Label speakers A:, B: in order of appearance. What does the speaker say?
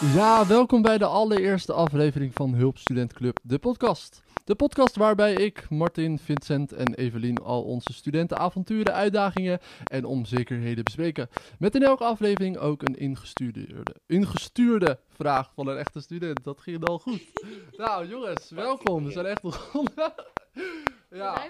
A: Ja, welkom bij de allereerste aflevering van Hulp Student Club, de podcast. De podcast waarbij ik, Martin, Vincent en Evelien al onze studentenavonturen, uitdagingen en onzekerheden bespreken. Met in elke aflevering ook een ingestuurde, ingestuurde vraag van een echte student. Dat ging al goed. Nou jongens, welkom. We zijn echt begonnen.
B: Ja.